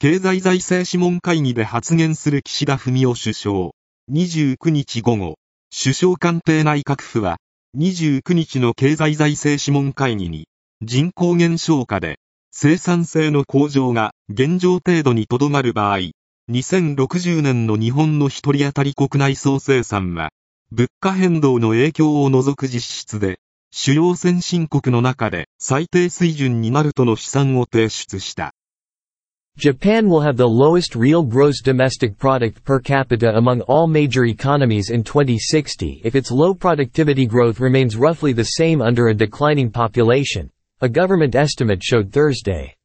経済財政諮問会議で発言する岸田文雄首相。29日午後、首相官邸内閣府は、29日の経済財政諮問会議に、人口減少下で、生産性の向上が現状程度にとどまる場合、2060年の日本の一人当たり国内総生産は、物価変動の影響を除く実質で、主要先進国の中で最低水準になるとの試算を提出した。Japan will have the lowest real gross domestic product per capita among all major economies in 2060 if its low productivity growth remains roughly the same under a declining population, a government estimate showed Thursday.